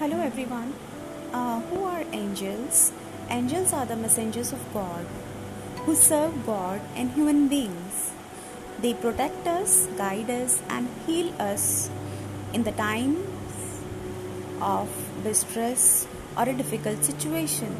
Hello everyone. Uh, who are angels? Angels are the messengers of God who serve God and human beings. They protect us, guide us, and heal us in the times of distress or a difficult situation.